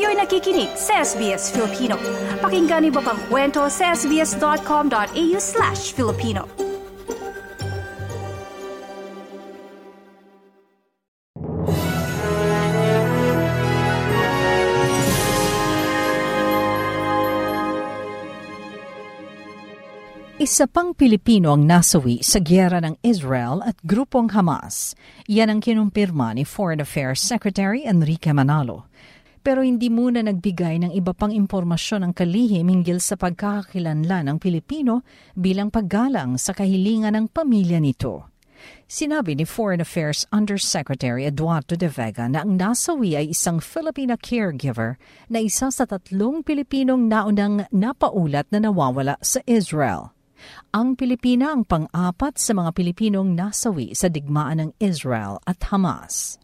Kayo'y nakikinig sa SBS Filipino. Pakinggan niyo pa ang kwento sa sbs.com.au slash Filipino. Isa pang Pilipino ang nasawi sa gyera ng Israel at grupong Hamas. Yan ang kinumpirma ni Foreign Affairs Secretary Enrique Manalo. Pero hindi muna nagbigay ng iba pang impormasyon ang kalihim hinggil sa pagkakakilanlan ng Pilipino bilang paggalang sa kahilingan ng pamilya nito. Sinabi ni Foreign Affairs Undersecretary Eduardo de Vega na ang nasawi ay isang Filipina caregiver na isa sa tatlong Pilipinong naunang napaulat na nawawala sa Israel. Ang Pilipina ang pang-apat sa mga Pilipinong nasawi sa digmaan ng Israel at Hamas.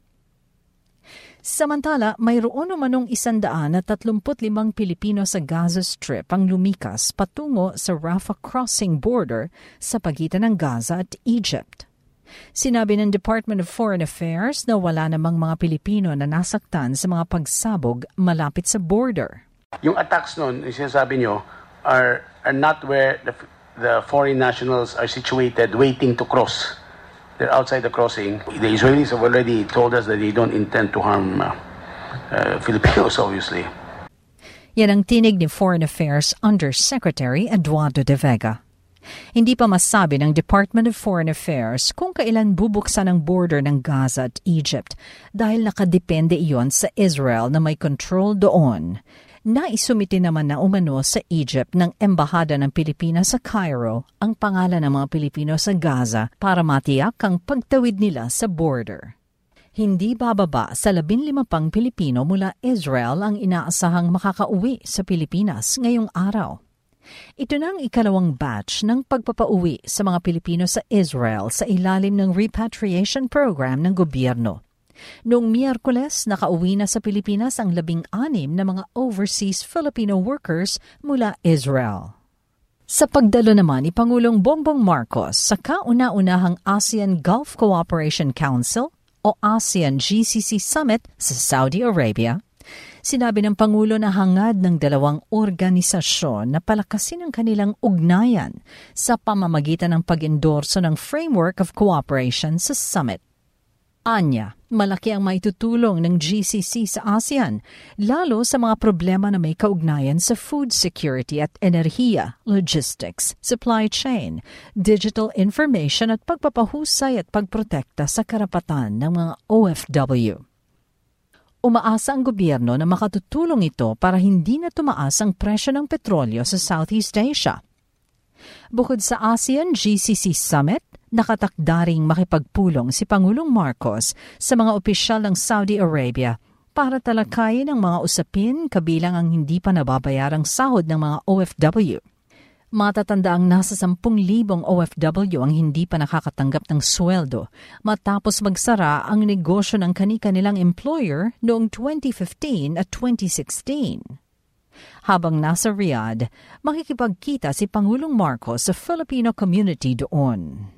Samantala, mayroon umanong isandaan na 35 Pilipino sa Gaza Strip ang lumikas patungo sa Rafah crossing border sa pagitan ng Gaza at Egypt. Sinabi ng Department of Foreign Affairs na wala namang mga Pilipino na nasaktan sa mga pagsabog malapit sa border. Yung attacks noon, yung sinasabi nyo, are, are not where the the foreign nationals are situated waiting to cross. They're outside the crossing. The Israelis have already told us that they don't intend to harm uh, uh, Filipinos, obviously. Yan ang tinig ni Foreign Affairs Undersecretary Eduardo de Vega. Hindi pa masabi ng Department of Foreign Affairs kung kailan bubuksan ang border ng Gaza at Egypt dahil nakadepende iyon sa Israel na may control doon. Naisumiti naman na umano sa Egypt ng Embahada ng Pilipinas sa Cairo ang pangalan ng mga Pilipino sa Gaza para matiyak ang pagtawid nila sa border. Hindi bababa sa 15 pang Pilipino mula Israel ang inaasahang makakauwi sa Pilipinas ngayong araw. Ito na ang ikalawang batch ng pagpapauwi sa mga Pilipino sa Israel sa ilalim ng repatriation program ng gobyerno. Noong Miyerkules, nakauwi na sa Pilipinas ang labing-anim na mga overseas Filipino workers mula Israel. Sa pagdalo naman ni Pangulong Bongbong Marcos sa kauna-unahang ASEAN Gulf Cooperation Council o ASEAN GCC Summit sa Saudi Arabia, sinabi ng Pangulo na hangad ng dalawang organisasyon na palakasin ang kanilang ugnayan sa pamamagitan ng pag-endorso ng Framework of Cooperation sa Summit. Anya, malaki ang maitutulong ng GCC sa ASEAN, lalo sa mga problema na may kaugnayan sa food security at enerhiya, logistics, supply chain, digital information at pagpapahusay at pagprotekta sa karapatan ng mga OFW. Umaasa ang gobyerno na makatutulong ito para hindi na tumaas ang presyo ng petrolyo sa Southeast Asia. Bukod sa ASEAN GCC Summit, nakatakdaring makipagpulong si Pangulong Marcos sa mga opisyal ng Saudi Arabia para talakayin ang mga usapin kabilang ang hindi pa nababayarang sahod ng mga OFW. Matatanda ang nasa 10,000 OFW ang hindi pa nakakatanggap ng sweldo matapos magsara ang negosyo ng kanika-nilang employer noong 2015 at 2016. Habang nasa Riyadh, makikipagkita si Pangulong Marcos sa Filipino community doon.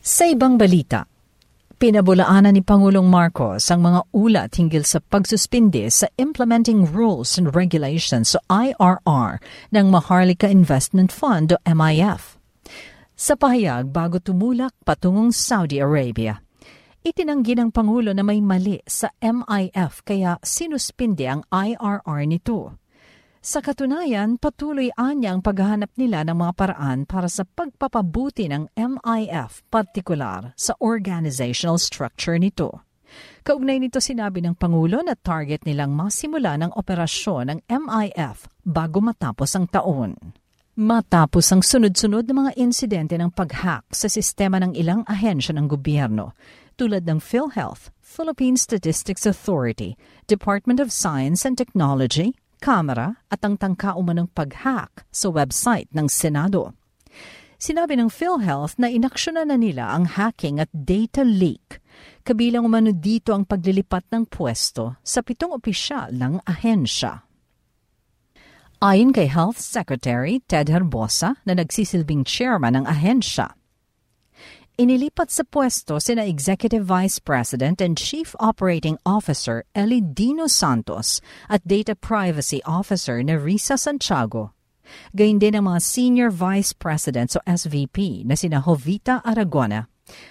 Sa ibang balita, pinabulaanan ni Pangulong Marcos ang mga ulat hinggil sa pagsuspinde sa Implementing Rules and Regulations o IRR ng Maharlika Investment Fund o MIF. Sa pahayag bago tumulak patungong Saudi Arabia, itinanggi ng Pangulo na may mali sa MIF kaya sinuspinde ang IRR nito. Sa katunayan, patuloy anya ang paghahanap nila ng mga paraan para sa pagpapabuti ng MIF, partikular sa organizational structure nito. Kaugnay nito sinabi ng Pangulo na target nilang masimula ng operasyon ng MIF bago matapos ang taon. Matapos ang sunod-sunod na mga insidente ng pag-hack sa sistema ng ilang ahensya ng gobyerno, tulad ng PhilHealth, Philippine Statistics Authority, Department of Science and Technology, kamera at ang tangka umanong pag-hack sa website ng Senado. Sinabi ng PhilHealth na inaksyonan na nila ang hacking at data leak. Kabilang umano dito ang paglilipat ng pwesto sa pitong opisyal ng ahensya. Ayon kay Health Secretary Ted Herbosa na nagsisilbing chairman ng ahensya, Inilipat sa pwesto sina Executive Vice President and Chief Operating Officer Elidino Santos at Data Privacy Officer na Risa Santiago. Gayun din ang mga Senior Vice Presidents o SVP na sina Jovita Aragona,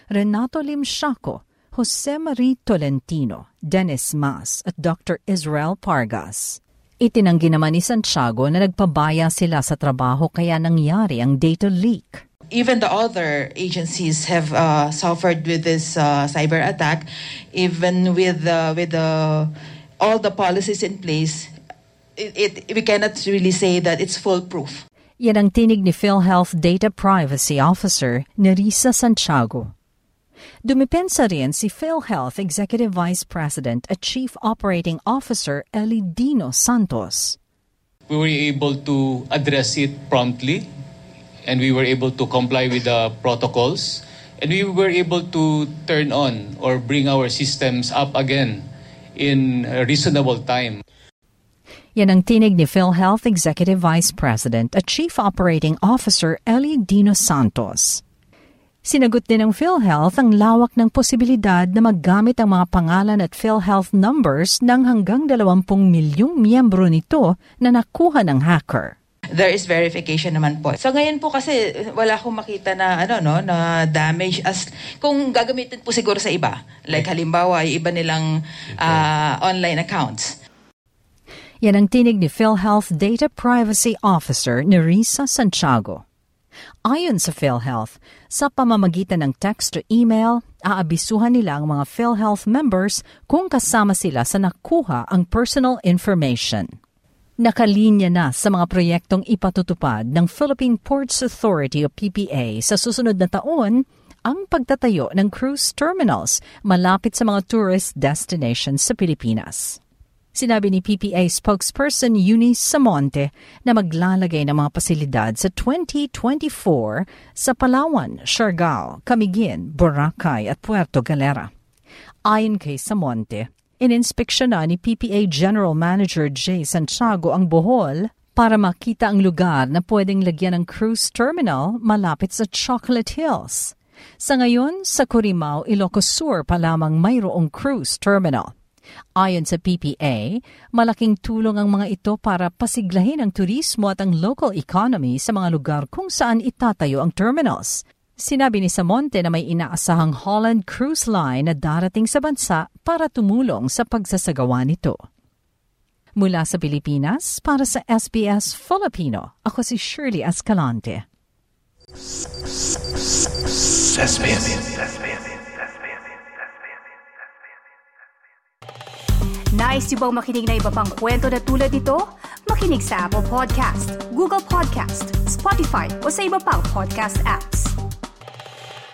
Renato Limshaco, Jose Marie Tolentino, Dennis Mas at Dr. Israel Pargas. Itinanggi naman ni Santiago na nagpabaya sila sa trabaho kaya nangyari ang data leak even the other agencies have uh, suffered with this uh, cyber attack, even with uh, with the all the policies in place. It, it, we cannot really say that it's foolproof. Yan ang tinig ni PhilHealth Data Privacy Officer Nerissa Santiago. Dumipensa rin si PhilHealth Executive Vice President at Chief Operating Officer Elidino Santos. We were able to address it promptly and we were able to comply with the protocols and we were able to turn on or bring our systems up again in a reasonable time. Yan ang tinig ni PhilHealth Executive Vice President at Chief Operating Officer Eli Dino Santos. Sinagot din ng PhilHealth ang lawak ng posibilidad na maggamit ang mga pangalan at PhilHealth numbers ng hanggang 20 milyong miyembro nito na nakuha ng hacker there is verification naman po. So ngayon po kasi wala akong makita na ano no na damage as kung gagamitin po siguro sa iba. Like halimbawa, yung iba nilang uh, online accounts. Yan ang tinig ni PhilHealth Data Privacy Officer Nerissa Santiago. Ayon sa PhilHealth, sa pamamagitan ng text to email, aabisuhan nila ang mga PhilHealth members kung kasama sila sa nakuha ang personal information nakalinya na sa mga proyektong ipatutupad ng Philippine Ports Authority o PPA sa susunod na taon ang pagtatayo ng cruise terminals malapit sa mga tourist destinations sa Pilipinas. Sinabi ni PPA spokesperson Eunice Samonte na maglalagay ng mga pasilidad sa 2024 sa Palawan, Siargao, Camiguin, Boracay at Puerto Galera. Ayon kay Samonte, Ininspeksyon ni PPA General Manager Jay Santiago ang Bohol para makita ang lugar na pwedeng lagyan ng cruise terminal malapit sa Chocolate Hills. Sa ngayon, sa Corimao, Ilocos Sur pa lamang mayroong cruise terminal. Ayon sa PPA, malaking tulong ang mga ito para pasiglahin ang turismo at ang local economy sa mga lugar kung saan itatayo ang terminals. Sinabi ni Samonte na may inaasahang Holland Cruise Line na darating sa bansa para tumulong sa pagsasagawa nito. Mula sa Pilipinas, para sa SBS Filipino, ako si Shirley Escalante. Nice yung bang makinig na iba pang kwento na tulad ito? Makinig sa Apple Podcast, Google Podcast, Spotify o sa iba pang podcast apps.